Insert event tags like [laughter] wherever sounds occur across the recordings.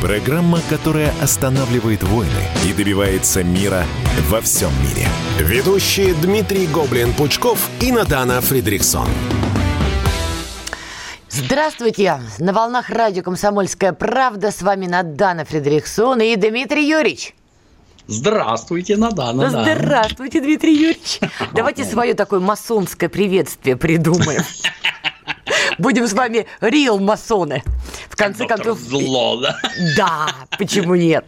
программа, которая останавливает войны и добивается мира во всем мире. Ведущие Дмитрий Гоблин-Пучков и Надана Фридриксон. Здравствуйте! На волнах радио «Комсомольская правда» с вами Надана Фредериксон и Дмитрий Юрьевич. Здравствуйте, Надана. Да. Здравствуйте, Дмитрий Юрьевич. [laughs] Давайте свое такое масонское приветствие придумаем. [laughs] Будем с вами реал масоны. В конце Доктор концов... Зло, да? Да, почему нет?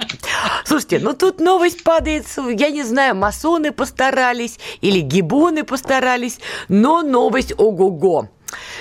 Слушайте, ну тут новость падает, я не знаю, масоны постарались или гибоны постарались, но новость ого-го.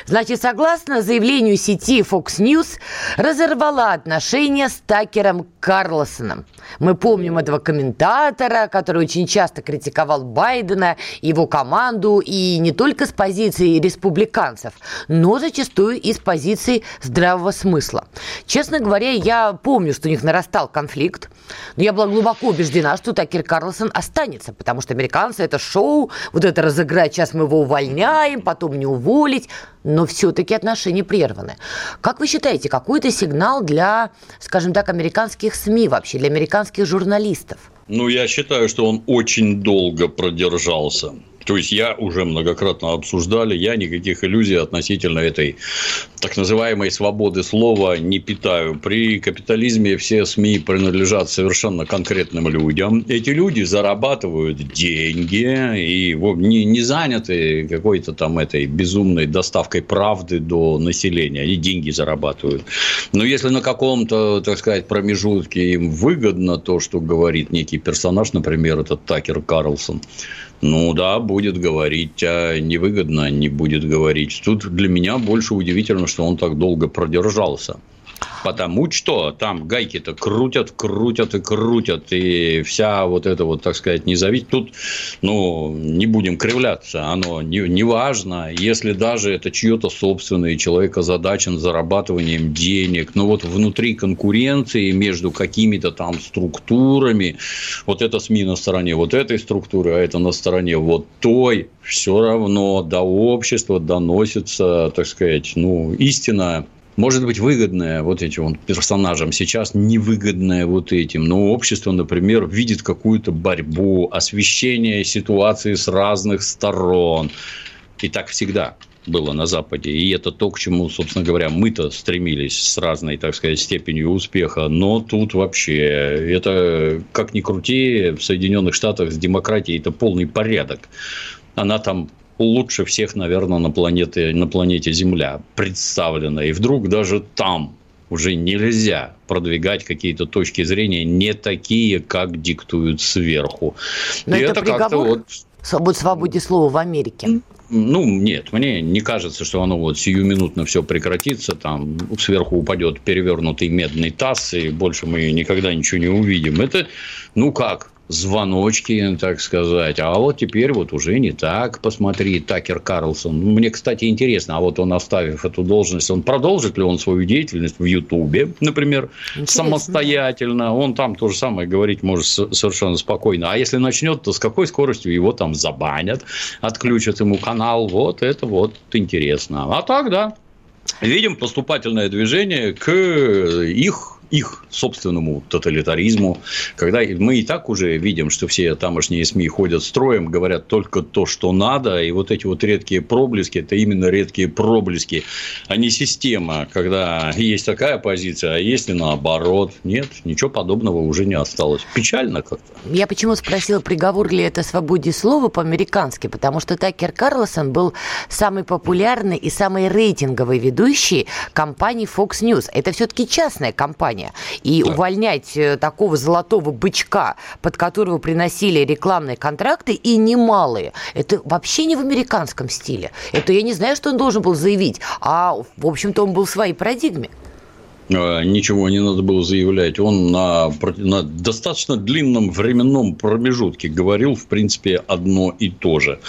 Значит, согласно заявлению сети Fox News, разорвала отношения с Такером Карлосоном. Мы помним этого комментатора, который очень часто критиковал Байдена, его команду, и не только с позиции республиканцев, но зачастую и с позиции здравого смысла. Честно говоря, я помню, что у них нарастал конфликт, но я была глубоко убеждена, что Такер Карлсон останется, потому что американцы это шоу, вот это разыграть, сейчас мы его увольняем, потом не уволить но все-таки отношения прерваны. Как вы считаете, какой это сигнал для, скажем так, американских СМИ вообще, для американских журналистов? Ну, я считаю, что он очень долго продержался. То есть я уже многократно обсуждали, я никаких иллюзий относительно этой так называемой свободы слова не питаю. При капитализме все СМИ принадлежат совершенно конкретным людям. Эти люди зарабатывают деньги и не, не заняты какой-то там этой безумной доставкой правды до населения. Они деньги зарабатывают. Но если на каком-то, так сказать, промежутке им выгодно то, что говорит некий персонаж, например, этот Такер Карлсон, ну да, будет говорить, а невыгодно не будет говорить. Тут для меня больше удивительно, что он так долго продержался. Потому что там гайки-то крутят, крутят и крутят, и вся вот эта вот, так сказать, независимость. Тут, ну, не будем кривляться, оно не, не важно, если даже это чье-то собственное, человек озадачен зарабатыванием денег, но вот внутри конкуренции между какими-то там структурами, вот это СМИ на стороне вот этой структуры, а это на стороне вот той, все равно до общества доносится, так сказать, ну, истина может быть выгодная вот этим вот персонажам, сейчас невыгодная вот этим. Но общество, например, видит какую-то борьбу, освещение ситуации с разных сторон. И так всегда было на Западе. И это то, к чему, собственно говоря, мы-то стремились с разной, так сказать, степенью успеха. Но тут вообще это, как ни крути, в Соединенных Штатах с демократией это полный порядок. Она там лучше всех, наверное, на планете, на планете Земля представлена. И вдруг даже там уже нельзя продвигать какие-то точки зрения не такие, как диктуют сверху. Но и это, это приговор вот... свобод свободе слова в Америке. Ну, нет, мне не кажется, что оно вот сиюминутно все прекратится, там сверху упадет перевернутый медный таз, и больше мы никогда ничего не увидим. Это, ну как, звоночки, так сказать. А вот теперь вот уже не так. Посмотри, Такер Карлсон. Мне, кстати, интересно, а вот он, оставив эту должность, он продолжит ли он свою деятельность в Ютубе, например, интересно. самостоятельно? Он там то же самое говорить может совершенно спокойно. А если начнет, то с какой скоростью его там забанят, отключат ему канал? Вот это вот интересно. А так, да, видим поступательное движение к их их собственному тоталитаризму, когда мы и так уже видим, что все тамошние СМИ ходят строем, говорят только то, что надо, и вот эти вот редкие проблески, это именно редкие проблески, а не система, когда есть такая позиция, а если наоборот, нет, ничего подобного уже не осталось. Печально как-то. Я почему спросила, приговор ли это свободе слова по-американски, потому что Такер Карлсон был самый популярный и самый рейтинговый ведущий компании Fox News. Это все-таки частная компания компания. И да. увольнять э, такого золотого бычка, под которого приносили рекламные контракты, и немалые, это вообще не в американском стиле. Это я не знаю, что он должен был заявить, а, в общем-то, он был в своей парадигме а, ничего не надо было заявлять. Он на, на достаточно длинном временном промежутке говорил, в принципе, одно и то же.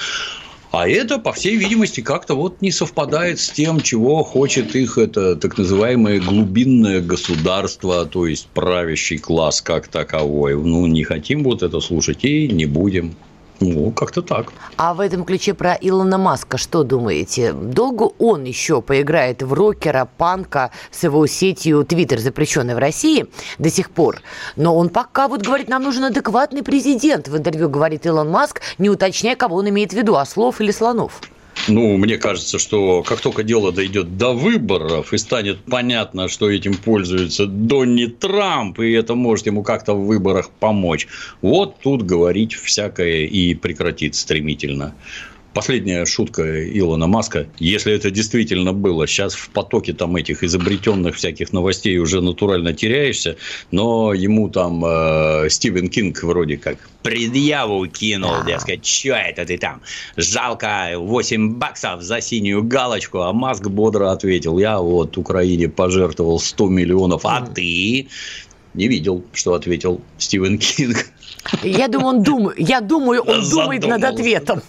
А это, по всей видимости, как-то вот не совпадает с тем, чего хочет их это так называемое глубинное государство, то есть правящий класс как таковой. Ну, не хотим вот это слушать и не будем. Ну, как-то так. А в этом ключе про Илона Маска что думаете? Долго он еще поиграет в рокера, панка с его сетью Твиттер, запрещенной в России до сих пор? Но он пока вот говорит, нам нужен адекватный президент. В интервью говорит Илон Маск, не уточняя, кого он имеет в виду, ослов или слонов. Ну, мне кажется, что как только дело дойдет до выборов и станет понятно, что этим пользуется Донни Трамп, и это может ему как-то в выборах помочь, вот тут говорить всякое и прекратит стремительно. Последняя шутка Илона Маска, если это действительно было, сейчас в потоке там этих изобретенных всяких новостей уже натурально теряешься, но ему там э, Стивен Кинг вроде как предъяву кинул, да. дескать, что это ты там, жалко 8 баксов за синюю галочку, а Маск бодро ответил, я вот Украине пожертвовал 100 миллионов, а ты не видел, что ответил Стивен Кинг. Я думаю, он думает, я думаю, он [laughs] думает над ответом.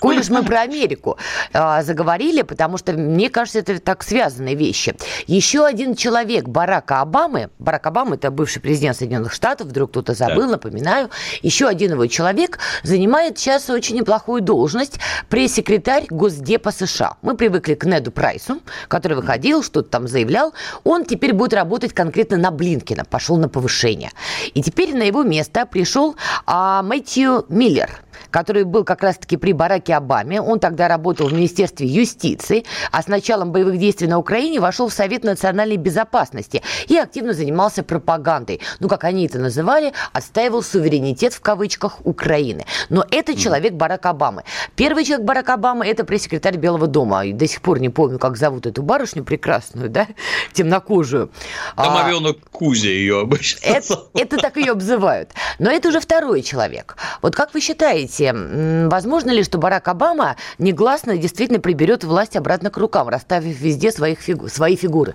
Коль уж мы про Америку э, заговорили, потому что, мне кажется, это так связанные вещи. Еще один человек Барака Обамы, Барак Обама – это бывший президент Соединенных Штатов, вдруг кто-то забыл, да. напоминаю, еще один его человек занимает сейчас очень неплохую должность пресс-секретарь Госдепа США. Мы привыкли к Неду Прайсу, который выходил, что-то там заявлял. Он теперь будет работать конкретно на Блинкина, пошел на повышение. И теперь на его место пришел а, Мэтью Миллер – который был как раз-таки при Бараке Обаме. Он тогда работал в Министерстве юстиции, а с началом боевых действий на Украине вошел в Совет национальной безопасности и активно занимался пропагандой. Ну, как они это называли, отстаивал суверенитет в кавычках Украины. Но это человек Барак Обамы. Первый человек Барак Обамы – это пресс-секретарь Белого дома. И до сих пор не помню, как зовут эту барышню прекрасную, да, [laughs] темнокожую. Домовенок а, Кузя ее обычно. Это, это так ее обзывают. Но это уже второй человек. Вот как вы считаете, Скажите, возможно ли, что Барак Обама негласно действительно приберет власть обратно к рукам, расставив везде своих фигу- свои фигуры?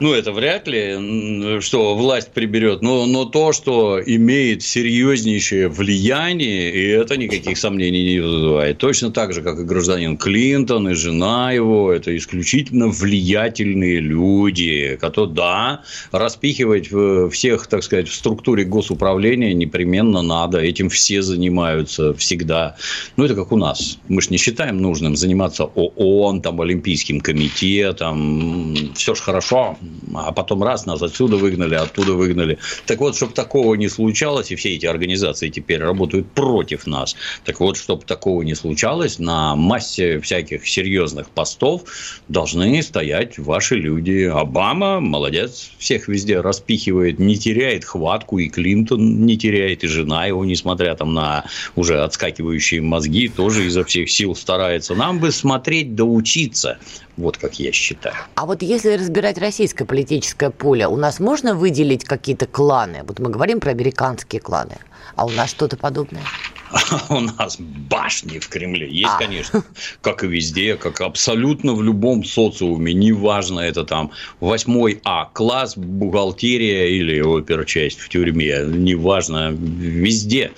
Ну, это вряд ли, что власть приберет, но, но то, что имеет серьезнейшее влияние, и это никаких сомнений не вызывает. Точно так же, как и гражданин Клинтон, и жена его, это исключительно влиятельные люди, которые, да, распихивать всех, так сказать, в структуре госуправления непременно надо, этим все занимаются всегда. Ну, это как у нас. Мы же не считаем нужным заниматься ООН, там, Олимпийским комитетом, все же хорошо, а потом раз нас отсюда выгнали, оттуда выгнали. Так вот, чтобы такого не случалось, и все эти организации теперь работают против нас, так вот, чтобы такого не случалось, на массе всяких серьезных постов должны стоять ваши люди. Обама, молодец, всех везде распихивает, не теряет хватку, и Клинтон не теряет, и жена его, несмотря там на уже отскакивающие мозги, тоже изо всех сил старается. Нам бы смотреть да учиться. Вот как я считаю. А вот если разбирать российское политическое поле, у нас можно выделить какие-то кланы? Вот мы говорим про американские кланы. А у нас что-то подобное? [laughs] у нас башни в Кремле. Есть, а. конечно, как и везде, как абсолютно в любом социуме. Неважно, это там 8 А класс, бухгалтерия или оперчасть в тюрьме. Неважно, везде.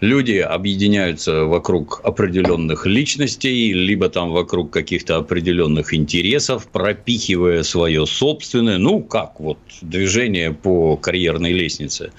Люди объединяются вокруг определенных личностей, либо там вокруг каких-то определенных интересов, пропихивая свое собственное, ну, как вот движение по карьерной лестнице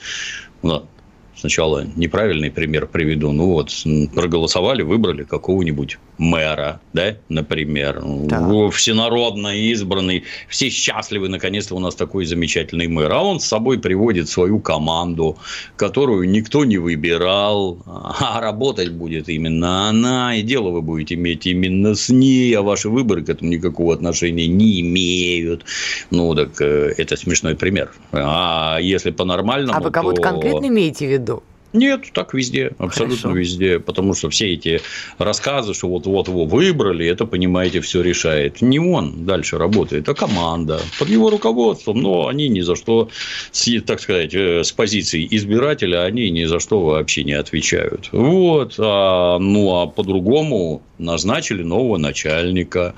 сначала неправильный пример приведу. Ну вот, проголосовали, выбрали какого-нибудь мэра, да, например. Да. Всенародно избранный. Все счастливы, наконец-то у нас такой замечательный мэр. А он с собой приводит свою команду, которую никто не выбирал. А работать будет именно она. И дело вы будете иметь именно с ней. А ваши выборы к этому никакого отношения не имеют. Ну, так э, это смешной пример. А если по-нормальному, А вы кого-то то... конкретно имеете в виду? Нет, так везде, абсолютно Хорошо. везде, потому что все эти рассказы, что вот-вот его выбрали, это, понимаете, все решает. Не он дальше работает, а команда под его руководством, но они ни за что, так сказать, э, с позиции избирателя, они ни за что вообще не отвечают. Вот, а, ну а по-другому назначили нового начальника,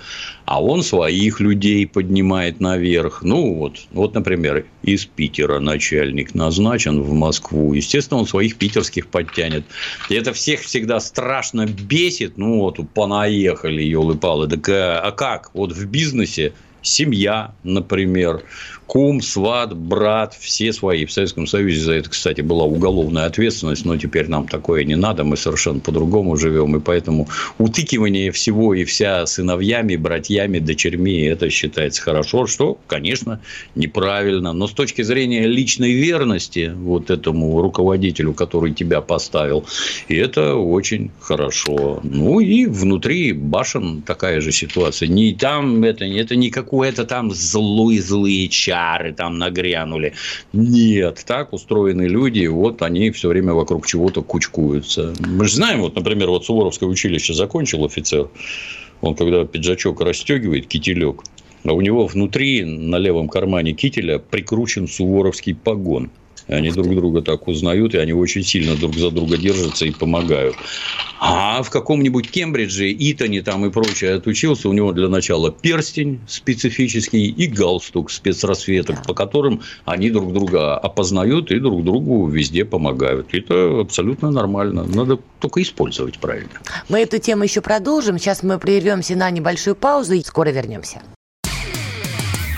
а он своих людей поднимает наверх. Ну, вот, вот, например, из Питера начальник назначен в Москву. Естественно, он своих питерских подтянет. И это всех всегда страшно бесит. Ну, вот понаехали, елы-палы. Так а, а как? Вот в бизнесе семья, например, кум, сват, брат, все свои. В Советском Союзе за это, кстати, была уголовная ответственность, но теперь нам такое не надо, мы совершенно по-другому живем, и поэтому утыкивание всего и вся сыновьями, братьями, дочерьми, это считается хорошо, что, конечно, неправильно, но с точки зрения личной верности вот этому руководителю, который тебя поставил, это очень хорошо. Ну, и внутри башен такая же ситуация. Не там это, это не какое-то там злые-злые чары, чары там нагрянули. Нет, так устроены люди, вот они все время вокруг чего-то кучкуются. Мы же знаем, вот, например, вот Суворовское училище закончил офицер, он когда пиджачок расстегивает, кителек, а у него внутри на левом кармане кителя прикручен суворовский погон. Они друг друга так узнают, и они очень сильно друг за друга держатся и помогают. А в каком-нибудь Кембридже, Итоне там и прочее отучился, у него для начала перстень специфический и галстук спецрассветок, по которым они друг друга опознают и друг другу везде помогают. Это абсолютно нормально. Надо только использовать правильно. Мы эту тему еще продолжим. Сейчас мы прервемся на небольшую паузу и скоро вернемся.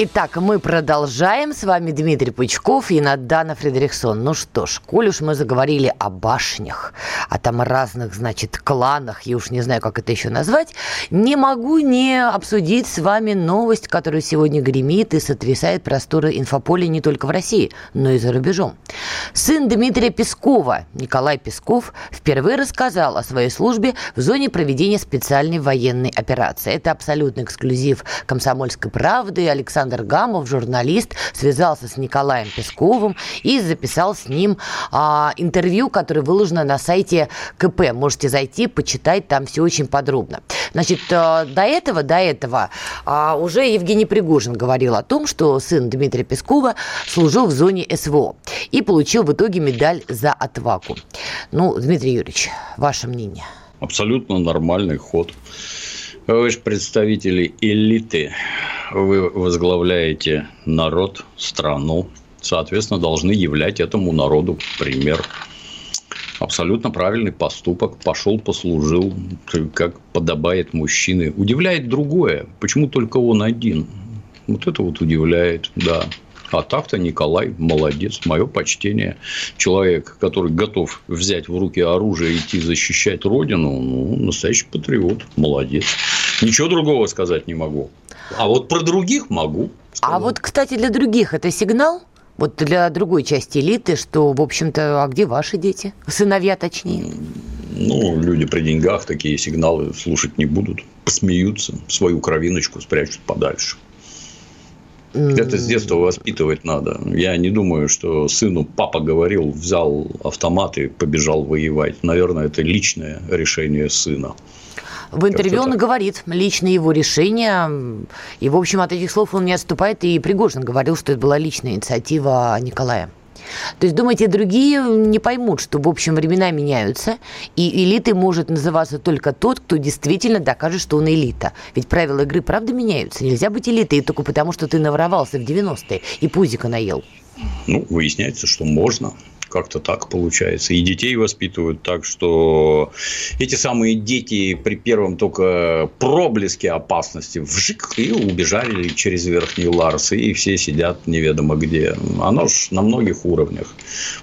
Итак, мы продолжаем. С вами Дмитрий Пучков и Надана Фредериксон. Ну что ж, коль уж мы заговорили о башнях, о там разных, значит, кланах, я уж не знаю, как это еще назвать, не могу не обсудить с вами новость, которая сегодня гремит и сотрясает просторы инфополя не только в России, но и за рубежом. Сын Дмитрия Пескова, Николай Песков, впервые рассказал о своей службе в зоне проведения специальной военной операции. Это абсолютный эксклюзив «Комсомольской правды». Александр Александр Гамов, журналист, связался с Николаем Песковым и записал с ним а, интервью, которое выложено на сайте КП. Можете зайти, почитать, там все очень подробно. Значит, а, до этого, до этого а, уже Евгений Пригожин говорил о том, что сын Дмитрия Пескова служил в зоне СВО и получил в итоге медаль за отваку. Ну, Дмитрий Юрьевич, ваше мнение? Абсолютно нормальный ход. Вы же представители элиты. Вы возглавляете народ, страну. Соответственно, должны являть этому народу пример. Абсолютно правильный поступок. Пошел, послужил, как подобает мужчины. Удивляет другое. Почему только он один? Вот это вот удивляет, да. А так-то Николай молодец, мое почтение. Человек, который готов взять в руки оружие и идти защищать родину, ну, настоящий патриот, молодец. Ничего другого сказать не могу. А вот про других могу. Сказать. А вот, кстати, для других это сигнал? Вот для другой части элиты, что, в общем-то, а где ваши дети? Сыновья, точнее. Ну, люди при деньгах такие сигналы слушать не будут. Посмеются, свою кровиночку спрячут подальше. Это с детства воспитывать надо. Я не думаю, что сыну папа говорил, взял автомат и побежал воевать. Наверное, это личное решение сына. В интервью он говорит, личное его решение. И, в общем, от этих слов он не отступает. И Пригожин говорил, что это была личная инициатива Николая. То есть, думаете, другие не поймут, что, в общем, времена меняются, и элитой может называться только тот, кто действительно докажет, что он элита. Ведь правила игры, правда, меняются. Нельзя быть элитой только потому, что ты наворовался в 90-е и пузика наел. Ну, выясняется, что можно. Как-то так получается. И детей воспитывают так, что эти самые дети при первом только проблеске опасности вжик и убежали через верхний Ларс, и все сидят неведомо где. Оно ж на многих уровнях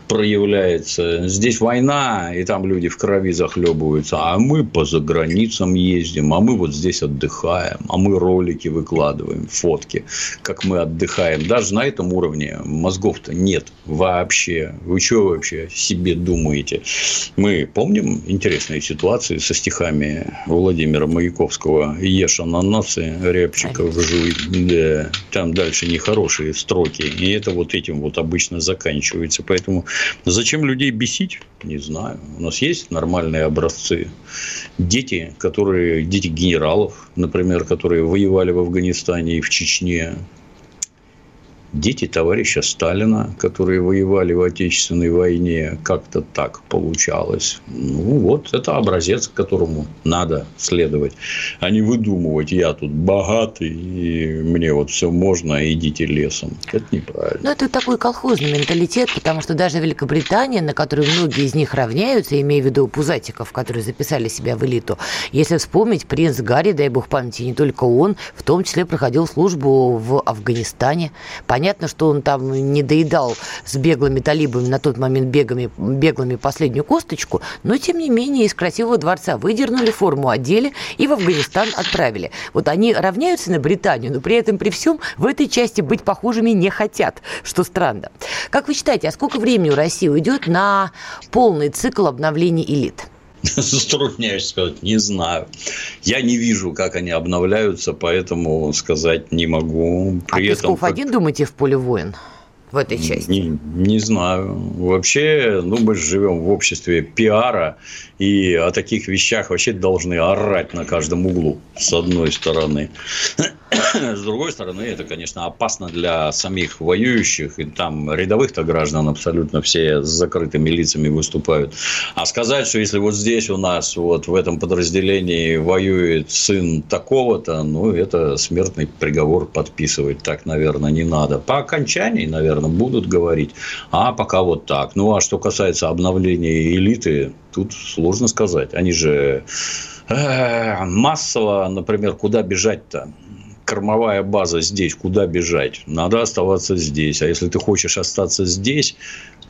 проявляется. Здесь война, и там люди в крови захлебываются, а мы по заграницам ездим, а мы вот здесь отдыхаем, а мы ролики выкладываем, фотки, как мы отдыхаем. Даже на этом уровне мозгов-то нет вообще. Вы что что вообще себе думаете? Мы помним интересные ситуации со стихами Владимира Маяковского «Ешь ананасы, рябчиков жуй». Да, там дальше нехорошие строки. И это вот этим вот обычно заканчивается. Поэтому зачем людей бесить? Не знаю. У нас есть нормальные образцы. Дети, которые, дети генералов, например, которые воевали в Афганистане и в Чечне, дети товарища Сталина, которые воевали в Отечественной войне, как-то так получалось. Ну, вот это образец, которому надо следовать, а не выдумывать, я тут богатый, и мне вот все можно, идите лесом. Это неправильно. Ну, это такой колхозный менталитет, потому что даже Великобритания, на которую многие из них равняются, имея в виду пузатиков, которые записали себя в элиту, если вспомнить, принц Гарри, дай бог памяти, не только он, в том числе проходил службу в Афганистане. Понятно, Понятно, что он там не доедал с беглыми талибами на тот момент бегами, беглыми последнюю косточку, но тем не менее из красивого дворца выдернули форму, одели и в Афганистан отправили. Вот они равняются на Британию, но при этом при всем в этой части быть похожими не хотят, что странно. Как вы считаете, а сколько времени у России уйдет на полный цикл обновления элит? [laughs] Затрудняюсь сказать, не знаю. Я не вижу, как они обновляются, поэтому сказать не могу. При а этом, Песков как... один, думаете, в поле воин? В этой части? Не, не знаю. Вообще, ну, мы живем в обществе пиара, и о таких вещах вообще должны орать на каждом углу, с одной стороны. С другой стороны, это, конечно, опасно для самих воюющих, и там рядовых-то граждан абсолютно все с закрытыми лицами выступают. А сказать, что если вот здесь у нас, вот в этом подразделении воюет сын такого-то, ну, это смертный приговор подписывать так, наверное, не надо. По окончании, наверное, будут говорить, а пока вот так. Ну, а что касается обновления элиты, тут сложно сказать. Они же э, массово, например, куда бежать-то? кормовая база здесь, куда бежать? Надо оставаться здесь. А если ты хочешь остаться здесь,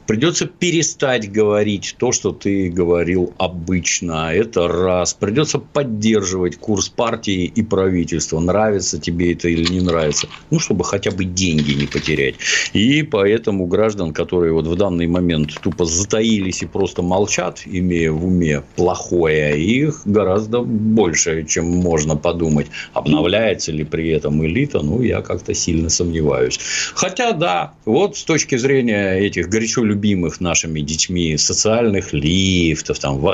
Придется перестать говорить то, что ты говорил обычно. Это раз. Придется поддерживать курс партии и правительства. Нравится тебе это или не нравится. Ну, чтобы хотя бы деньги не потерять. И поэтому граждан, которые вот в данный момент тупо затаились и просто молчат, имея в уме плохое, их гораздо больше, чем можно подумать. Обновляется ли при этом элита? Ну, я как-то сильно сомневаюсь. Хотя, да, вот с точки зрения этих горячо любимых нашими детьми социальных лифтов, там,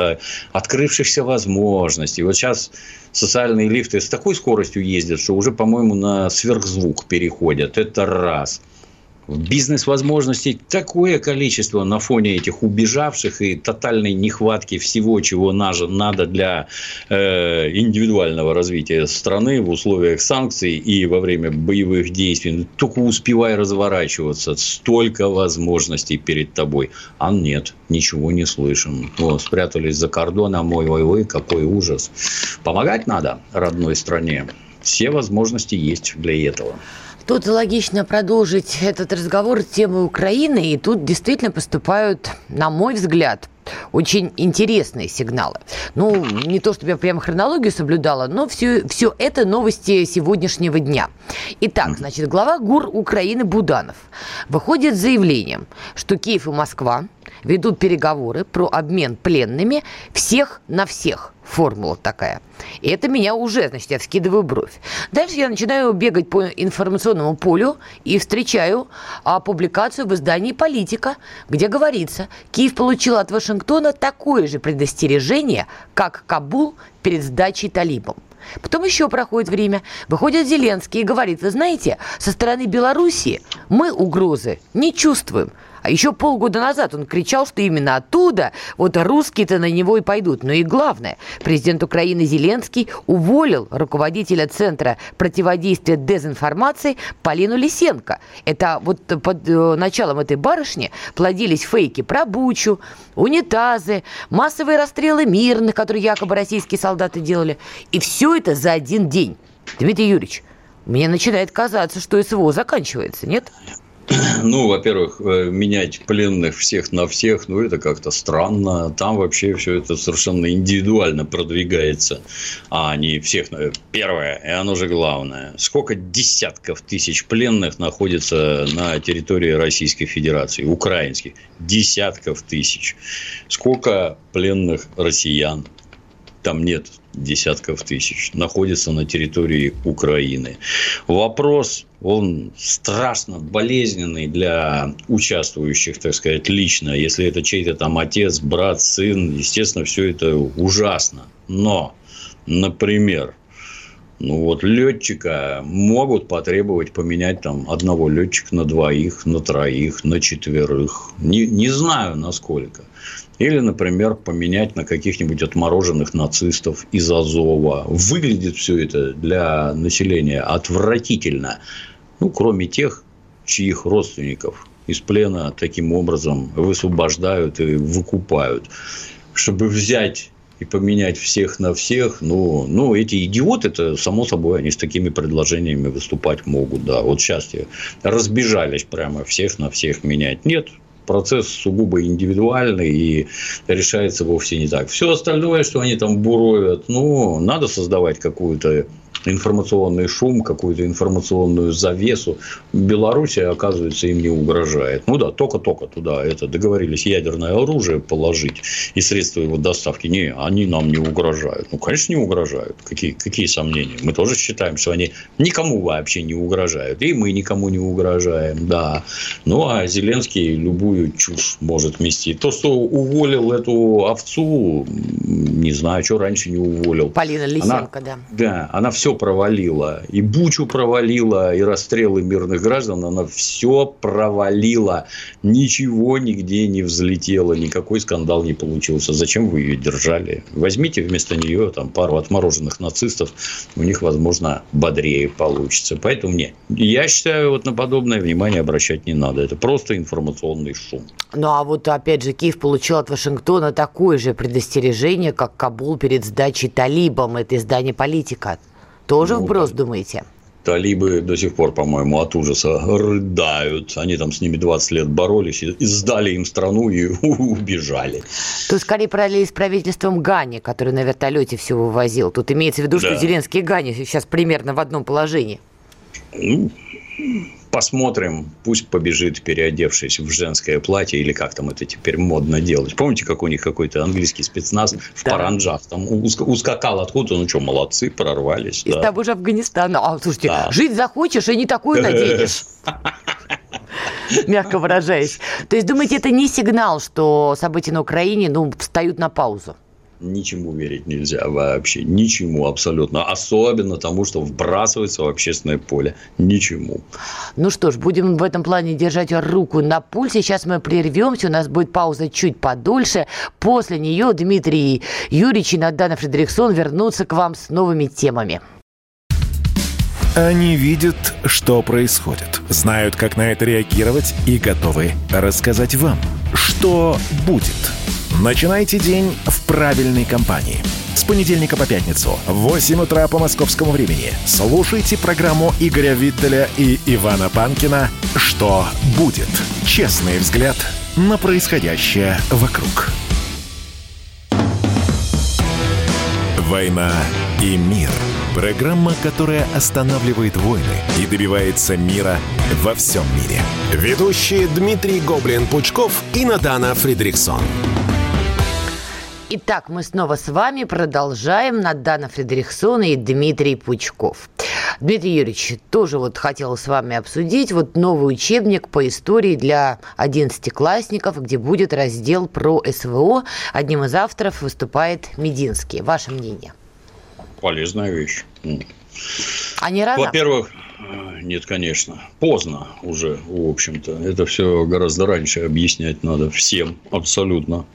открывшихся возможностей. Вот сейчас социальные лифты с такой скоростью ездят, что уже, по-моему, на сверхзвук переходят. Это раз бизнес-возможностей такое количество на фоне этих убежавших и тотальной нехватки всего, чего надо для э, индивидуального развития страны в условиях санкций и во время боевых действий. Только успевай разворачиваться. Столько возможностей перед тобой. А нет, ничего не слышим. Вот, спрятались за кордоном. Ой-ой-ой, какой ужас. Помогать надо родной стране. Все возможности есть для этого. Тут логично продолжить этот разговор темы Украины, и тут действительно поступают, на мой взгляд, очень интересные сигналы. Ну, не то, чтобы я прямо хронологию соблюдала, но все, все это новости сегодняшнего дня. Итак, значит, глава ГУР Украины Буданов выходит с заявлением, что Киев и Москва ведут переговоры про обмен пленными всех на всех. Формула такая. И это меня уже, значит, я вскидываю бровь. Дальше я начинаю бегать по информационному полю и встречаю а, публикацию в издании «Политика», где говорится, Киев получил от Вашингтона такое же предостережение, как Кабул перед сдачей талибам. Потом еще проходит время, выходит Зеленский и говорит, вы знаете, со стороны Белоруссии мы угрозы не чувствуем. А еще полгода назад он кричал, что именно оттуда вот русские-то на него и пойдут. Но и главное, президент Украины Зеленский уволил руководителя Центра противодействия дезинформации Полину Лисенко. Это вот под э, началом этой барышни плодились фейки про Бучу, унитазы, массовые расстрелы мирных, которые якобы российские солдаты делали. И все это за один день. Дмитрий Юрьевич, мне начинает казаться, что СВО заканчивается, нет? [clears throat] Ну, во-первых, э, менять пленных всех на всех, ну, это как-то странно. Там вообще все это совершенно индивидуально продвигается, а не всех. Первое, и оно же главное. Сколько десятков тысяч пленных находится на территории Российской Федерации, украинских? Десятков тысяч. Сколько пленных россиян? Там нет десятков тысяч, находится на территории Украины. Вопрос, он страшно болезненный для участвующих, так сказать, лично. Если это чей-то там отец, брат, сын, естественно, все это ужасно. Но, например, ну вот летчика могут потребовать поменять там одного летчика на двоих, на троих, на четверых. Не, не знаю насколько. Или, например, поменять на каких-нибудь отмороженных нацистов из Азова. Выглядит все это для населения отвратительно. Ну, кроме тех, чьих родственников из плена таким образом высвобождают и выкупают. Чтобы взять и поменять всех на всех, ну, ну, эти идиоты, это само собой, они с такими предложениями выступать могут, да. Вот сейчас разбежались прямо всех на всех менять. Нет, процесс сугубо индивидуальный и решается вовсе не так. Все остальное, что они там буровят, ну, надо создавать какую-то информационный шум, какую-то информационную завесу. Белоруссия, оказывается, им не угрожает. Ну да, только-только туда это договорились ядерное оружие положить и средства его доставки. Не, они нам не угрожают. Ну, конечно, не угрожают. Какие, какие сомнения? Мы тоже считаем, что они никому вообще не угрожают. И мы никому не угрожаем, да. Ну, а Зеленский любую чушь может мести. То, что уволил эту овцу, не знаю, что раньше не уволил. Полина Лисенко, она, да. Да, она все все провалила. И Бучу провалила, и расстрелы мирных граждан. Она все провалила. Ничего нигде не взлетело. Никакой скандал не получился. Зачем вы ее держали? Возьмите вместо нее там, пару отмороженных нацистов. У них, возможно, бодрее получится. Поэтому нет. Я считаю, вот на подобное внимание обращать не надо. Это просто информационный шум. Ну, а вот, опять же, Киев получил от Вашингтона такое же предостережение, как Кабул перед сдачей талибам. Это издание «Политика». Тоже ну, вброс, думаете? Талибы до сих пор, по-моему, от ужаса рыдают. Они там с ними 20 лет боролись и сдали им страну и [laughs] убежали. Тут скорее параллели с правительством Гани, который на вертолете все вывозил. Тут имеется в виду, да. что Зеленский и Гани сейчас примерно в одном положении. Ну, посмотрим, пусть побежит, переодевшись в женское платье, или как там это теперь модно делать. Помните, как у них какой-то английский спецназ в да. паранджах там ускакал откуда-то, ну что, молодцы, прорвались. Из да. того же Афганистана. А, слушайте, да. жить захочешь и не такую [laughs] наденешь. Мягко выражаясь. То есть, думаете, это не сигнал, что события на Украине ну, встают на паузу? Ничему верить нельзя вообще. Ничему абсолютно. Особенно тому, что вбрасывается в общественное поле. Ничему. Ну что ж, будем в этом плане держать руку на пульсе. Сейчас мы прервемся. У нас будет пауза чуть подольше. После нее Дмитрий Юрьевич и Надана Фредериксон вернутся к вам с новыми темами. Они видят, что происходит, знают, как на это реагировать и готовы рассказать вам, что будет – Начинайте день в правильной компании. С понедельника по пятницу в 8 утра по московскому времени слушайте программу Игоря Виттеля и Ивана Панкина «Что будет?» Честный взгляд на происходящее вокруг. «Война и мир» – программа, которая останавливает войны и добивается мира во всем мире. Ведущие Дмитрий Гоблин-Пучков и Надана Фридриксон. Итак, мы снова с вами продолжаем. Надана Фредериксон и Дмитрий Пучков. Дмитрий Юрьевич, тоже вот хотела с вами обсудить вот новый учебник по истории для одиннадцатиклассников, где будет раздел про СВО. Одним из авторов выступает Мединский. Ваше мнение? Полезная вещь. А не рано? Во-первых, э, нет, конечно. Поздно уже, в общем-то. Это все гораздо раньше объяснять надо всем, абсолютно.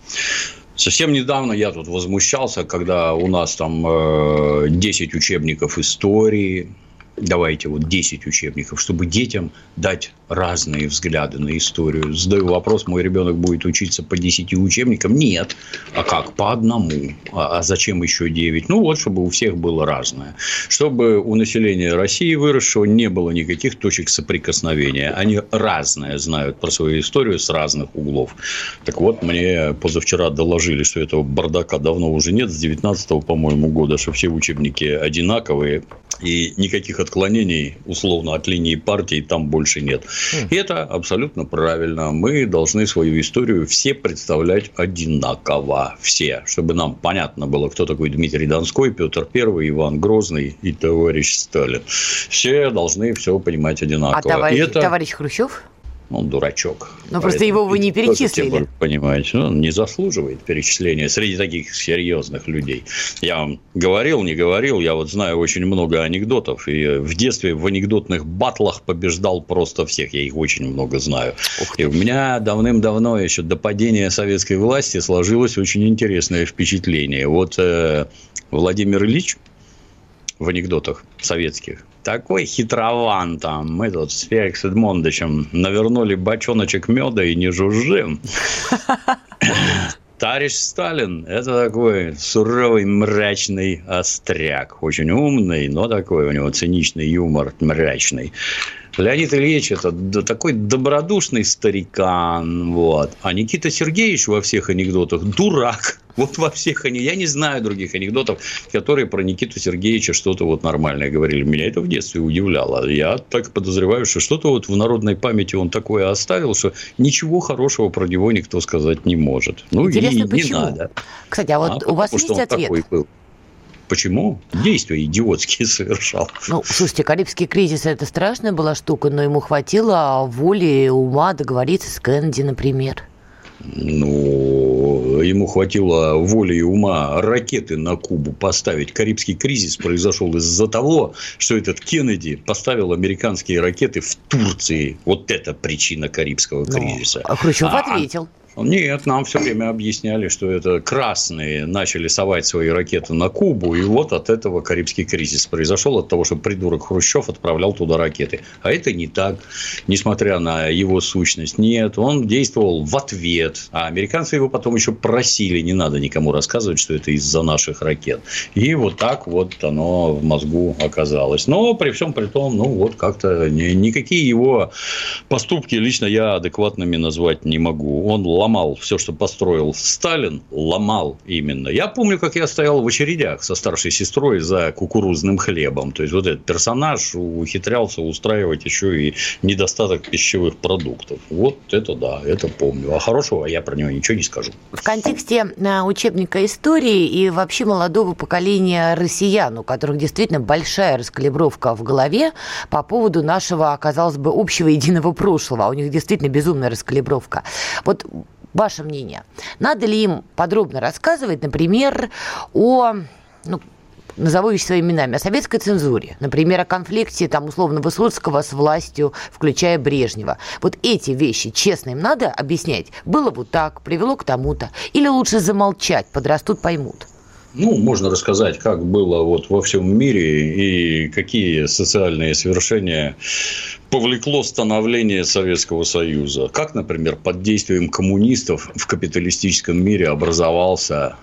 Совсем недавно я тут возмущался, когда у нас там 10 э, учебников истории, давайте вот 10 учебников, чтобы детям дать разные взгляды на историю. Задаю вопрос, мой ребенок будет учиться по 10 учебникам? Нет. А как? По одному. А, а зачем еще 9? Ну, вот, чтобы у всех было разное. Чтобы у населения России выросшего не было никаких точек соприкосновения. Они разное знают про свою историю с разных углов. Так вот, мне позавчера доложили, что этого бардака давно уже нет, с 19 по-моему, года, что все учебники одинаковые, и никаких отклонений, условно, от линии партии там больше нет. И это абсолютно правильно. Мы должны свою историю все представлять одинаково. Все. Чтобы нам понятно было, кто такой Дмитрий Донской, Петр I, Иван Грозный и товарищ Сталин. Все должны все понимать одинаково. А товарищ, это... товарищ Хрущев? Он дурачок. Ну, просто его вы не перечислили. Понимаете, ну, он не заслуживает перечисления среди таких серьезных людей. Я вам говорил, не говорил, я вот знаю очень много анекдотов. И в детстве в анекдотных батлах побеждал просто всех. Я их очень много знаю. И у меня давным-давно, еще до падения советской власти, сложилось очень интересное впечатление. Вот э, Владимир Ильич в анекдотах советских такой хитрован там. Мы тут с Феликс Эдмондовичем навернули бочоночек меда и не жужжим. [laughs] Товарищ Сталин – это такой суровый, мрачный остряк. Очень умный, но такой у него циничный юмор, мрачный. Леонид Ильич – это такой добродушный старикан. Вот. А Никита Сергеевич во всех анекдотах – дурак. Вот во всех они. Я не знаю других анекдотов, которые про Никиту Сергеевича что-то вот нормальное говорили. Меня это в детстве удивляло. Я так подозреваю, что что-то вот в народной памяти он такое оставил, что ничего хорошего про него никто сказать не может. Ну, Интересно, и почему? не надо. Кстати, а вот а, у вас есть ответ? был. Почему? Действия идиотские [laughs] совершал. Ну, слушайте, Карибский кризис – это страшная была штука, но ему хватило воли, ума договориться с Кеннеди, например. Ну, ему хватило воли и ума ракеты на Кубу поставить. Карибский кризис произошел из-за того, что этот Кеннеди поставил американские ракеты в Турции. Вот это причина Карибского ну, кризиса. А Хрущев а, ответил. Нет, нам все время объясняли, что это красные начали совать свои ракеты на Кубу, и вот от этого Карибский кризис произошел, от того, что придурок Хрущев отправлял туда ракеты. А это не так, несмотря на его сущность. Нет, он действовал в ответ, а американцы его потом еще просили, не надо никому рассказывать, что это из-за наших ракет. И вот так вот оно в мозгу оказалось. Но при всем при том, ну вот как-то никакие его поступки лично я адекватными назвать не могу. Он ломал все, что построил Сталин, ломал именно. Я помню, как я стоял в очередях со старшей сестрой за кукурузным хлебом. То есть, вот этот персонаж ухитрялся устраивать еще и недостаток пищевых продуктов. Вот это да, это помню. А хорошего я про него ничего не скажу. В контексте э, учебника истории и вообще молодого поколения россиян, у которых действительно большая раскалибровка в голове по поводу нашего, казалось бы, общего единого прошлого. А у них действительно безумная раскалибровка. Вот Ваше мнение, надо ли им подробно рассказывать, например, о ну, назову вещи своими именами, о советской цензуре, например, о конфликте, там, условно, Высоцкого с властью, включая Брежнева. Вот эти вещи честно им надо объяснять. Было вот так, привело к тому-то. Или лучше замолчать, подрастут, поймут. Ну, можно рассказать, как было вот во всем мире и какие социальные свершения повлекло становление Советского Союза. Как, например, под действием коммунистов в капиталистическом мире образовался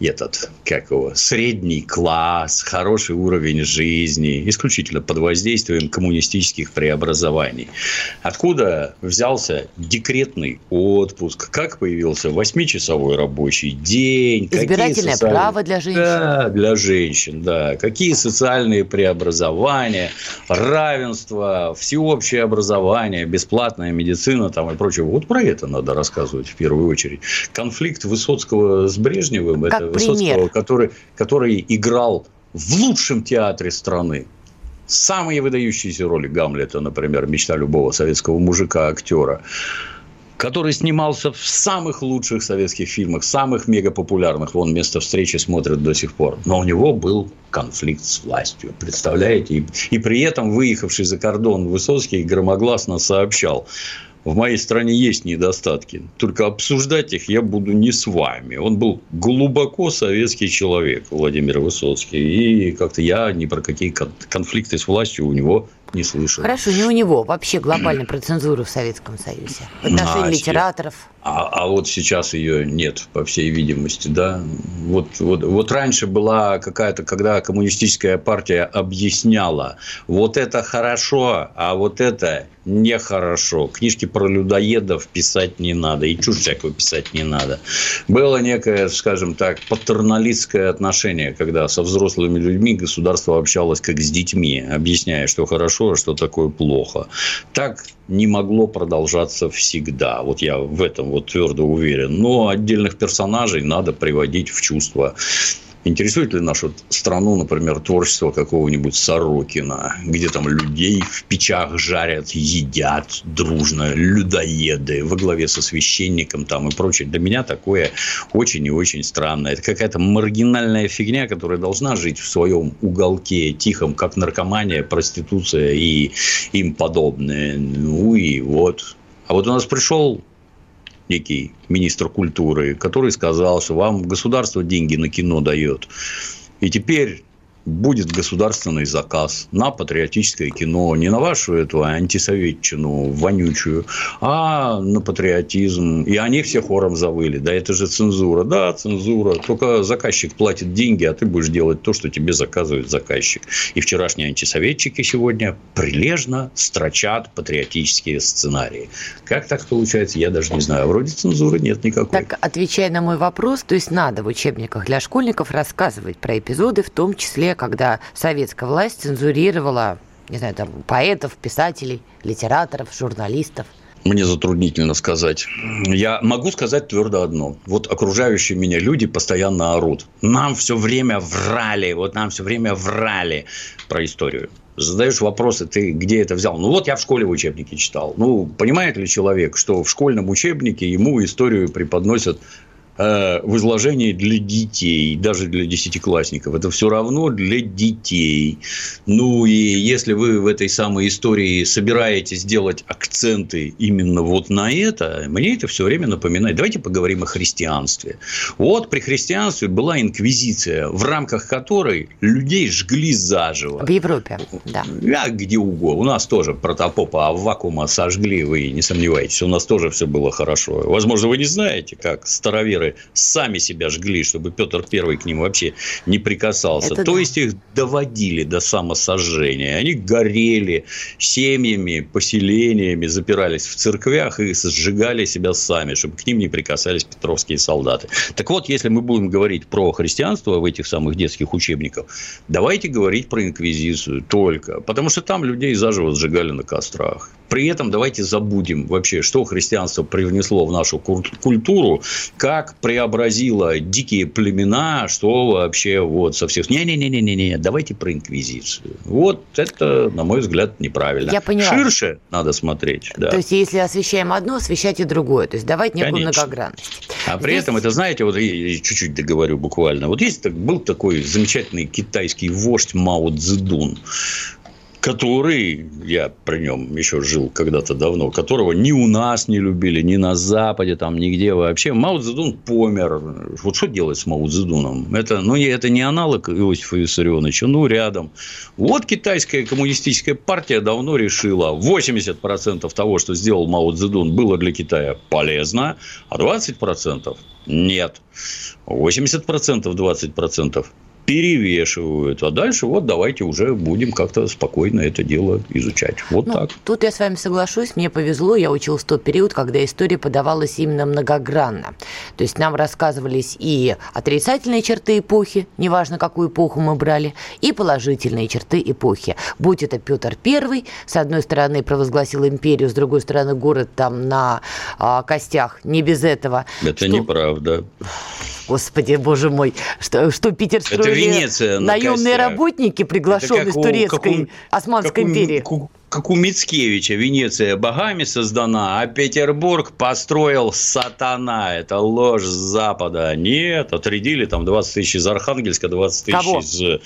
этот, как его, средний класс, хороший уровень жизни, исключительно под воздействием коммунистических преобразований. Откуда взялся декретный отпуск? Как появился восьмичасовой рабочий день? Избирательное социальные... право для женщин. Да, для женщин, да. Какие социальные преобразования, равенство, всеобщее образование, бесплатная медицина там и прочее. Вот про это надо рассказывать в первую очередь. Конфликт Высоцкого с Брежневым – это Высоцкого, который, который играл в лучшем театре страны. Самые выдающиеся роли Гамлета, например, мечта любого советского мужика-актера который снимался в самых лучших советских фильмах, самых мегапопулярных. Вон «Место встречи» смотрят до сих пор. Но у него был конфликт с властью. Представляете? И, и при этом выехавший за кордон Высоцкий громогласно сообщал в моей стране есть недостатки, только обсуждать их я буду не с вами. Он был глубоко советский человек, Владимир Высоцкий, и как-то я ни про какие конфликты с властью у него не слышал. Хорошо, не у него. Вообще глобально про цензуру в Советском Союзе. В отношении а, литераторов. А, а вот сейчас ее нет, по всей видимости, да. Вот, вот, вот раньше была какая-то, когда коммунистическая партия объясняла, вот это хорошо, а вот это нехорошо. Книжки про людоедов писать не надо, и чушь всякую писать не надо. Было некое, скажем так, патерналистское отношение, когда со взрослыми людьми государство общалось как с детьми, объясняя, что хорошо, а что такое плохо. Так не могло продолжаться всегда. Вот я в этом вот твердо уверен. Но отдельных персонажей надо приводить в чувство. Интересует ли нашу страну, например, творчество какого-нибудь Сорокина, где там людей в печах жарят, едят дружно, людоеды во главе со священником там и прочее. Для меня такое очень и очень странно. Это какая-то маргинальная фигня, которая должна жить в своем уголке тихом, как наркомания, проституция и им подобное. Ну и вот. А вот у нас пришел некий министр культуры, который сказал, что вам государство деньги на кино дает. И теперь будет государственный заказ на патриотическое кино, не на вашу эту антисоветчину вонючую, а на патриотизм. И они все хором завыли. Да, это же цензура. Да, цензура. Только заказчик платит деньги, а ты будешь делать то, что тебе заказывает заказчик. И вчерашние антисоветчики сегодня прилежно строчат патриотические сценарии. Как так получается, я даже не знаю. Вроде цензуры нет никакой. Так, отвечая на мой вопрос, то есть надо в учебниках для школьников рассказывать про эпизоды, в том числе когда советская власть цензурировала, не знаю, там, поэтов, писателей, литераторов, журналистов? Мне затруднительно сказать. Я могу сказать твердо одно. Вот окружающие меня люди постоянно орут. Нам все время врали, вот нам все время врали про историю. Задаешь вопросы, ты где это взял? Ну, вот я в школе в учебнике читал. Ну, понимает ли человек, что в школьном учебнике ему историю преподносят Э, в изложении для детей, даже для десятиклассников. Это все равно для детей. Ну, и если вы в этой самой истории собираетесь делать акценты именно вот на это, мне это все время напоминает. Давайте поговорим о христианстве. Вот при христианстве была инквизиция, в рамках которой людей жгли заживо. В Европе, да. А где угодно. У нас тоже протопопа Аввакума сожгли, вы не сомневайтесь. У нас тоже все было хорошо. Возможно, вы не знаете, как староверы которые сами себя жгли, чтобы Петр Первый к ним вообще не прикасался. Это То да. есть их доводили до самосожжения. Они горели семьями, поселениями, запирались в церквях и сжигали себя сами, чтобы к ним не прикасались петровские солдаты. Так вот, если мы будем говорить про христианство в этих самых детских учебниках, давайте говорить про инквизицию только. Потому что там людей заживо сжигали на кострах. При этом давайте забудем вообще, что христианство привнесло в нашу культуру, как преобразило дикие племена, что вообще вот со всех... Не-не-не-не-не, давайте про инквизицию. Вот это, на мой взгляд, неправильно. Я поняла. Ширше надо смотреть. Да. То есть, если освещаем одно, освещайте другое. То есть, давать некую Конечно. многогранность. А при Здесь... этом, это знаете, вот я чуть-чуть договорю буквально. Вот есть был такой замечательный китайский вождь Мао Цзэдун который, я при нем еще жил когда-то давно, которого ни у нас не любили, ни на Западе, там, нигде вообще. Мао Цзэдун помер. Вот что делать с Мао Цзэдуном? Это, ну, это не аналог Иосифа Виссарионовича, ну, рядом. Вот китайская коммунистическая партия давно решила, 80% того, что сделал Мао Цзэдун, было для Китая полезно, а 20% нет. 80%, 20% перевешивают. А дальше вот давайте уже будем как-то спокойно это дело изучать. Вот ну, так. Тут я с вами соглашусь. Мне повезло. Я училась в тот период, когда история подавалась именно многогранно. То есть нам рассказывались и отрицательные черты эпохи, неважно, какую эпоху мы брали, и положительные черты эпохи. Будь это Петр I, с одной стороны провозгласил империю, с другой стороны город там на а, костях. Не без этого. Это что... неправда. Господи, боже мой, что, что Питер строили Венеция наемные работники, приглашенные из турецкой у, Османской как империи. У, как у Мицкевича, Венеция богами создана, а Петербург построил сатана. Это ложь с Запада. Нет, отрядили там 20 тысяч из Архангельска, 20 тысяч Кого? из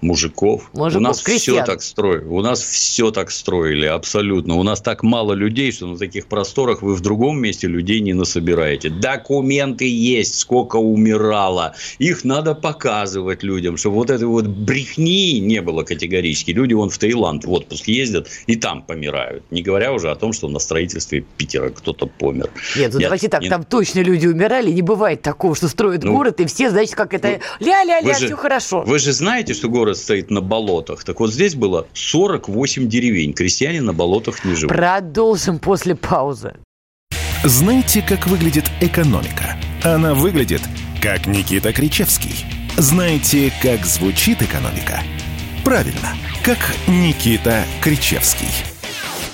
мужиков. мужиков. У нас крестьян. все так строили. У нас все так строили, абсолютно. У нас так мало людей, что на таких просторах вы в другом месте людей не насобираете. Документы есть, сколько умирало. Их надо показывать людям, чтобы вот этой вот брехни не было категорически. Люди вон в Таиланд в отпуск ездят и там помирают. Не говоря уже о том, что на строительстве Питера кто-то помер. Нет, ну давайте так, не... там точно люди умирали. Не бывает такого, что строят ну, город, и все, значит, как это ля-ля-ля, все хорошо. Вы же знаете, что город город стоит на болотах. Так вот здесь было 48 деревень. Крестьяне на болотах не живут. Продолжим после паузы. Знаете, как выглядит экономика? Она выглядит, как Никита Кричевский. Знаете, как звучит экономика? Правильно, как Никита Кричевский.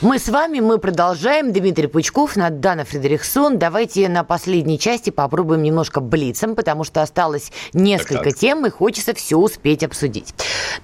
Мы с вами, мы продолжаем. Дмитрий Пучков, Надана Фредериксон. Давайте на последней части попробуем немножко блицем, потому что осталось несколько так, так. тем, и хочется все успеть обсудить.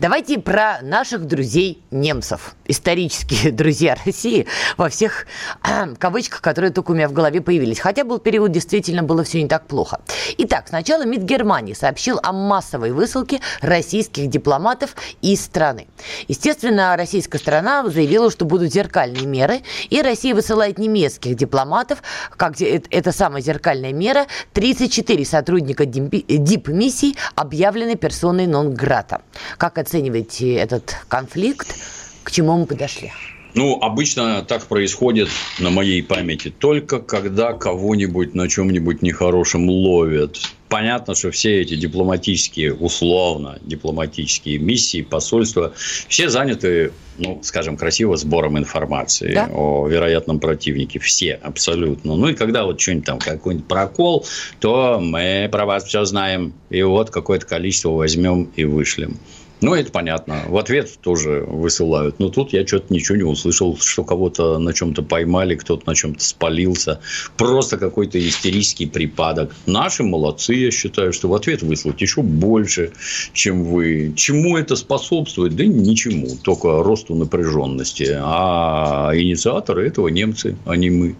Давайте про наших друзей немцев. Исторические [laughs] друзья России во всех [clears throat] кавычках, которые только у меня в голове появились. Хотя был период, действительно было все не так плохо. Итак, сначала МИД Германии сообщил о массовой высылке российских дипломатов из страны. Естественно, российская сторона заявила, что будут зеркальные зеркальные меры, и Россия высылает немецких дипломатов, как это самая зеркальная мера, 34 сотрудника дип-миссий объявлены персоной нон-грата. Как оцениваете этот конфликт? К чему мы подошли? Ну, обычно так происходит на моей памяти только когда кого-нибудь на чем-нибудь нехорошем ловят. Понятно, что все эти дипломатические, условно дипломатические миссии, посольства, все заняты, ну, скажем, красиво сбором информации да? о вероятном противнике. Все абсолютно. Ну, и когда вот что-нибудь там, какой-нибудь прокол, то мы про вас все знаем. И вот какое-то количество возьмем и вышлем. Ну, это понятно. В ответ тоже высылают. Но тут я что-то ничего не услышал, что кого-то на чем-то поймали, кто-то на чем-то спалился. Просто какой-то истерический припадок. Наши молодцы, я считаю, что в ответ выслать еще больше, чем вы. Чему это способствует? Да ничему. Только росту напряженности. А инициаторы этого немцы, а не мы.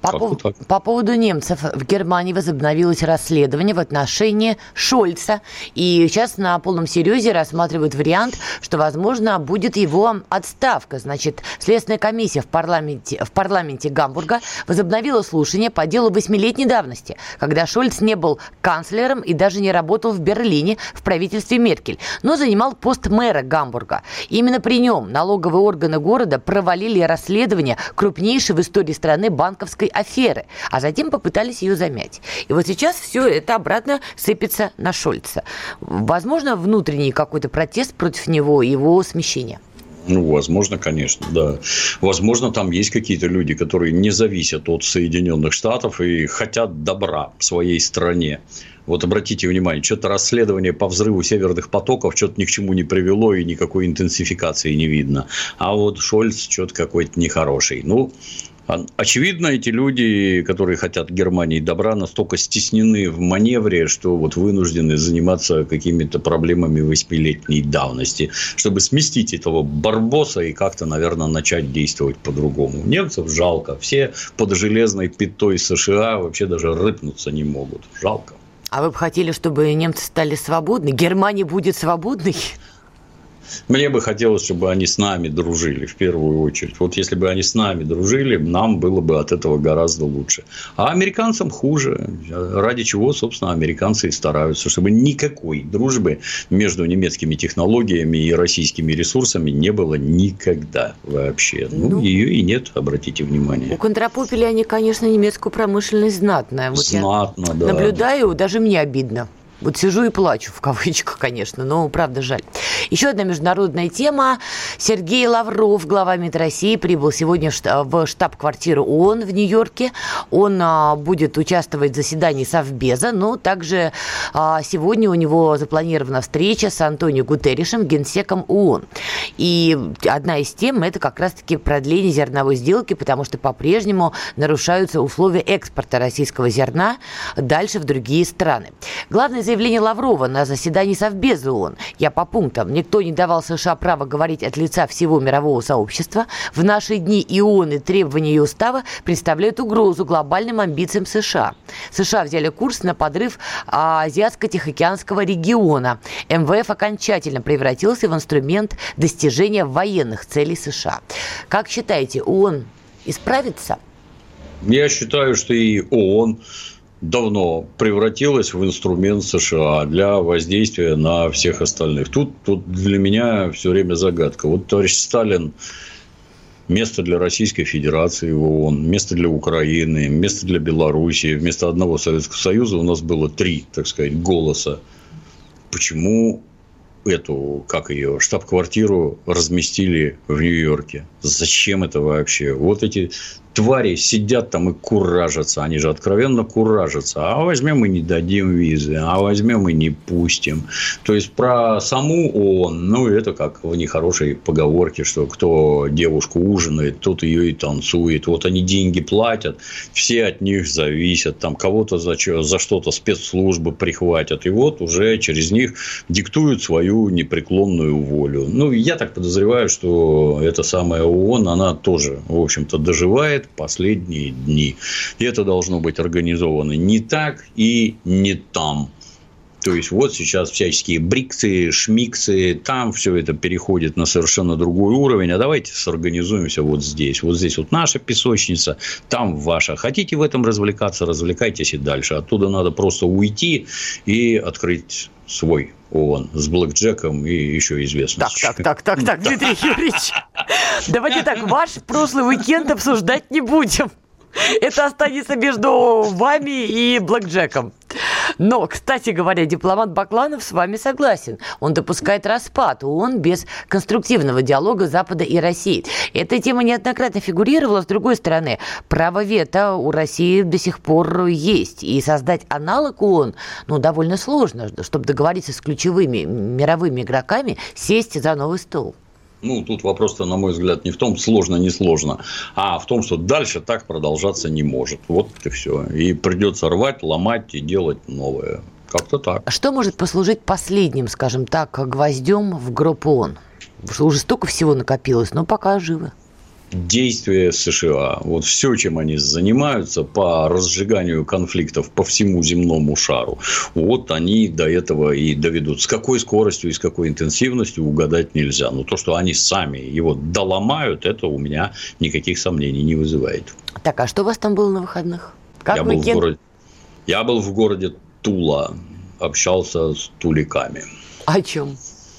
По, по, по поводу немцев. В Германии возобновилось расследование в отношении Шольца. И сейчас на полном серьезе рассматривают вариант, что, возможно, будет его отставка. Значит, Следственная комиссия в парламенте, в парламенте Гамбурга возобновила слушание по делу восьмилетней давности, когда Шольц не был канцлером и даже не работал в Берлине в правительстве Меркель, но занимал пост мэра Гамбурга. Именно при нем налоговые органы города провалили расследование крупнейшей в истории страны банковской аферы, а затем попытались ее замять. И вот сейчас все это обратно сыпется на Шольца. Возможно, внутренний какой-то протест против него, его смещение. Ну, возможно, конечно, да. Возможно, там есть какие-то люди, которые не зависят от Соединенных Штатов и хотят добра своей стране. Вот обратите внимание, что-то расследование по взрыву северных потоков что-то ни к чему не привело и никакой интенсификации не видно. А вот Шольц что-то какой-то нехороший. Ну, Очевидно, эти люди, которые хотят Германии добра, настолько стеснены в маневре, что вот вынуждены заниматься какими-то проблемами восьмилетней давности, чтобы сместить этого барбоса и как-то, наверное, начать действовать по-другому. Немцев жалко. Все под железной пятой США вообще даже рыпнуться не могут. Жалко. А вы бы хотели, чтобы немцы стали свободны? Германия будет свободной? Мне бы хотелось, чтобы они с нами дружили в первую очередь. Вот если бы они с нами дружили, нам было бы от этого гораздо лучше. А американцам хуже. Ради чего, собственно, американцы и стараются, чтобы никакой дружбы между немецкими технологиями и российскими ресурсами не было никогда вообще. Ну, ну ее и нет, обратите внимание. Уконтропупили они, конечно, немецкую промышленность знатная. Вот Знатно, да. Наблюдаю, даже мне обидно. Вот сижу и плачу, в кавычках, конечно, но правда жаль. Еще одна международная тема. Сергей Лавров, глава МИД России, прибыл сегодня в штаб-квартиру ООН в Нью-Йорке. Он а, будет участвовать в заседании Совбеза, но также а, сегодня у него запланирована встреча с Антонио Гутерришем, генсеком ООН. И одна из тем – это как раз-таки продление зерновой сделки, потому что по-прежнему нарушаются условия экспорта российского зерна дальше в другие страны. Главное заявление Лаврова на заседании Совбеза ООН. Я по пунктам. Никто не давал США право говорить от лица всего мирового сообщества. В наши дни и ООН и требования ее устава представляют угрозу глобальным амбициям США. США взяли курс на подрыв Азиатско-Тихоокеанского региона. МВФ окончательно превратился в инструмент достижения военных целей США. Как считаете, ООН исправится? Я считаю, что и ООН давно превратилась в инструмент США для воздействия на всех остальных. Тут, тут для меня все время загадка. Вот товарищ Сталин место для Российской Федерации в ООН, место для Украины, место для Белоруссии. Вместо одного Советского Союза у нас было три, так сказать, голоса. Почему эту, как ее, штаб-квартиру разместили в Нью-Йорке? Зачем это вообще? Вот эти твари сидят там и куражатся. Они же откровенно куражатся. А возьмем и не дадим визы, а возьмем и не пустим. То есть, про саму ООН, ну, это как в нехорошей поговорке, что кто девушку ужинает, тот ее и танцует. Вот они деньги платят, все от них зависят. Там кого-то за, за что-то спецслужбы прихватят. И вот уже через них диктуют свою непреклонную волю. Ну, я так подозреваю, что эта самая ООН, она тоже, в общем-то, доживает последние дни. И это должно быть организовано не так и не там. То есть, вот сейчас всяческие бриксы, шмиксы, там все это переходит на совершенно другой уровень. А давайте сорганизуемся вот здесь. Вот здесь вот наша песочница, там ваша. Хотите в этом развлекаться, развлекайтесь и дальше. Оттуда надо просто уйти и открыть свой ООН с блэкджеком и еще известно. Так, так, так, так, так, Дмитрий Юрьевич. Давайте так, ваш прошлый уикенд обсуждать не будем. Это останется между вами и Блэкджеком. Но, кстати говоря, дипломат Бакланов с вами согласен. Он допускает распад ООН без конструктивного диалога Запада и России. Эта тема неоднократно фигурировала. С другой стороны, право вето у России до сих пор есть. И создать аналог ООН ну, довольно сложно, чтобы договориться с ключевыми мировыми игроками, сесть за новый стол. Ну, тут вопрос-то, на мой взгляд, не в том, сложно, не сложно, а в том, что дальше так продолжаться не может. Вот и все. И придется рвать, ломать и делать новое. Как-то так. А что может послужить последним, скажем так, гвоздем в гроб ООН? Уже столько всего накопилось, но пока живы действия США. Вот все, чем они занимаются по разжиганию конфликтов по всему земному шару, вот они до этого и доведут. С какой скоростью и с какой интенсивностью угадать нельзя. Но то, что они сами его доломают, это у меня никаких сомнений не вызывает. Так, а что у вас там было на выходных? Как я, был в городе, я был в городе Тула, общался с туликами. О чем?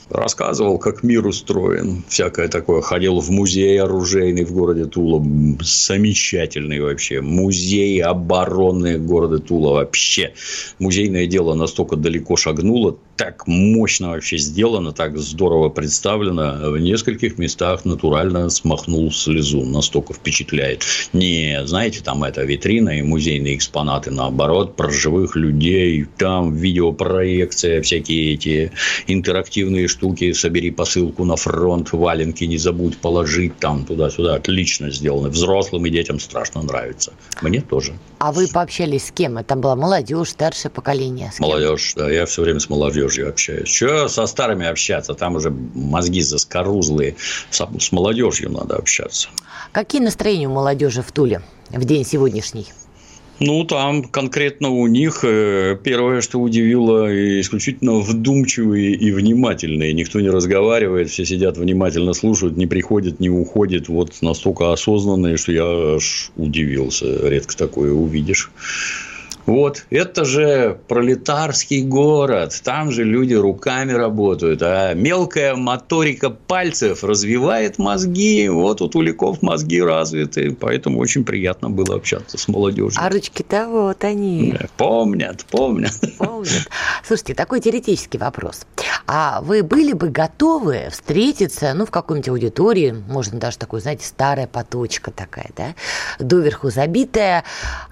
Рассказывал, как мир устроен, всякое такое. Ходил в музей оружейный в городе Тула, замечательный вообще. Музей обороны города Тула вообще. Музейное дело настолько далеко шагнуло, так мощно вообще сделано, так здорово представлено. В нескольких местах натурально смахнул слезу. Настолько впечатляет. Не, знаете, там это витрина и музейные экспонаты, наоборот, про живых людей. Там видеопроекция, всякие эти интерактивные штуки. Собери посылку на фронт, валенки не забудь положить там туда-сюда. Отлично сделано. Взрослым и детям страшно нравится. Мне тоже. А вы пообщались с кем? Это была молодежь, старшее поколение? Молодежь, да. Я все время с молодежью молодежью общаюсь. Что со старыми общаться? Там уже мозги заскорузлые. С, молодежью надо общаться. Какие настроения у молодежи в Туле в день сегодняшний? Ну, там конкретно у них э, первое, что удивило, исключительно вдумчивые и внимательные. Никто не разговаривает, все сидят внимательно слушают, не приходят, не уходят. Вот настолько осознанные, что я аж удивился. Редко такое увидишь. Вот, это же пролетарский город, там же люди руками работают, а мелкая моторика пальцев развивает мозги, вот у туликов мозги развиты, поэтому очень приятно было общаться с молодежью. А ручки-то вот они. Помнят, помнят. Помнят. Слушайте, такой теоретический вопрос. А вы были бы готовы встретиться, ну, в какой-нибудь аудитории, можно даже такой, знаете, старая поточка такая, да, доверху забитая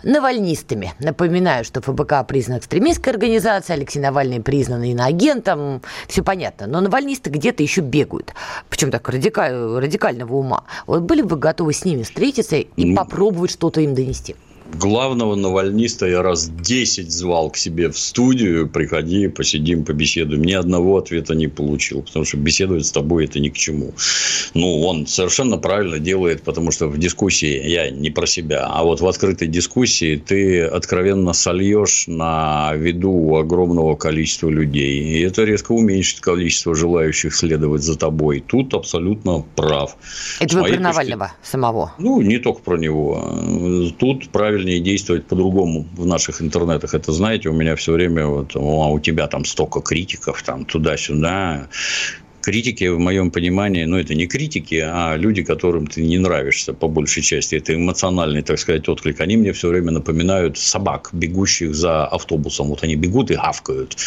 навальнистами. Напоминаю, что ФБК признан экстремистской организацией, Алексей Навальный признан иноагентом, все понятно. Но навальнисты где-то еще бегают, причем так радикаль, радикального ума. Вот были бы готовы с ними встретиться и попробовать что-то им донести? Главного навальниста я раз 10 звал к себе в студию, приходи, посидим, побеседуем. Ни одного ответа не получил, потому что беседовать с тобой это ни к чему. Ну, он совершенно правильно делает, потому что в дискуссии, я не про себя, а вот в открытой дискуссии ты откровенно сольешь на виду огромного количества людей. И это резко уменьшит количество желающих следовать за тобой. Тут абсолютно прав. Это вы про Навального самого? Ну, не только про него. Тут правильно правильнее действовать по-другому в наших интернетах. Это, знаете, у меня все время вот, а у тебя там столько критиков, там туда-сюда. Критики, в моем понимании, ну, это не критики, а люди, которым ты не нравишься, по большей части. Это эмоциональный, так сказать, отклик. Они мне все время напоминают собак, бегущих за автобусом. Вот они бегут и гавкают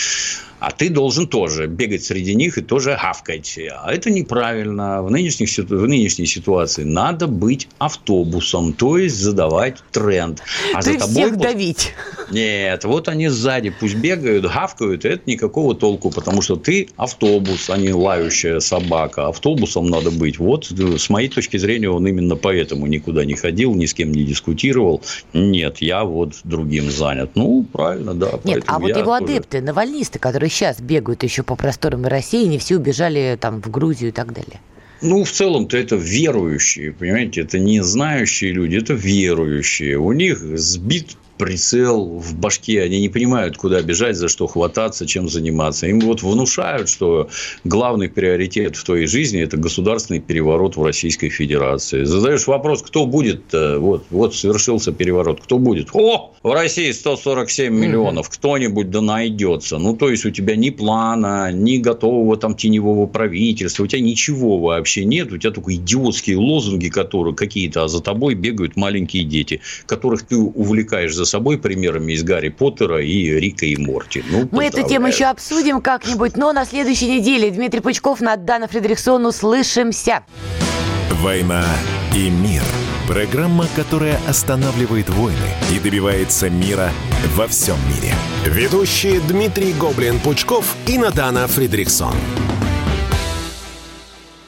а ты должен тоже бегать среди них и тоже гавкать. А это неправильно. В, нынешних, в нынешней ситуации надо быть автобусом, то есть задавать тренд. А то за тобой всех давить. Нет, вот они сзади пусть бегают, гавкают, и это никакого толку, потому что ты автобус, а не лающая собака. Автобусом надо быть. Вот с моей точки зрения он именно поэтому никуда не ходил, ни с кем не дискутировал. Нет, я вот другим занят. Ну, правильно, да. Нет, а вот его тоже... адепты, навальнисты, которые которые сейчас бегают еще по просторам России, не все убежали там в Грузию и так далее? Ну, в целом-то это верующие, понимаете, это не знающие люди, это верующие. У них сбит прицел в башке, они не понимают, куда бежать, за что хвататься, чем заниматься. Им вот внушают, что главный приоритет в твоей жизни – это государственный переворот в Российской Федерации. Задаешь вопрос, кто будет, вот, вот совершился переворот, кто будет? О, в России 147 миллионов, кто-нибудь да найдется. Ну, то есть, у тебя ни плана, ни готового там теневого правительства, у тебя ничего вообще нет, у тебя только идиотские лозунги, которые какие-то, а за тобой бегают маленькие дети, которых ты увлекаешь за собой примерами из Гарри Поттера и Рика и Морти. Ну, Мы эту тему еще обсудим как-нибудь, но на следующей неделе Дмитрий Пучков, Надана Фредериксон, услышимся. «Война и мир» – программа, которая останавливает войны и добивается мира во всем мире. Ведущие Дмитрий Гоблин-Пучков и Надана Фридриксон.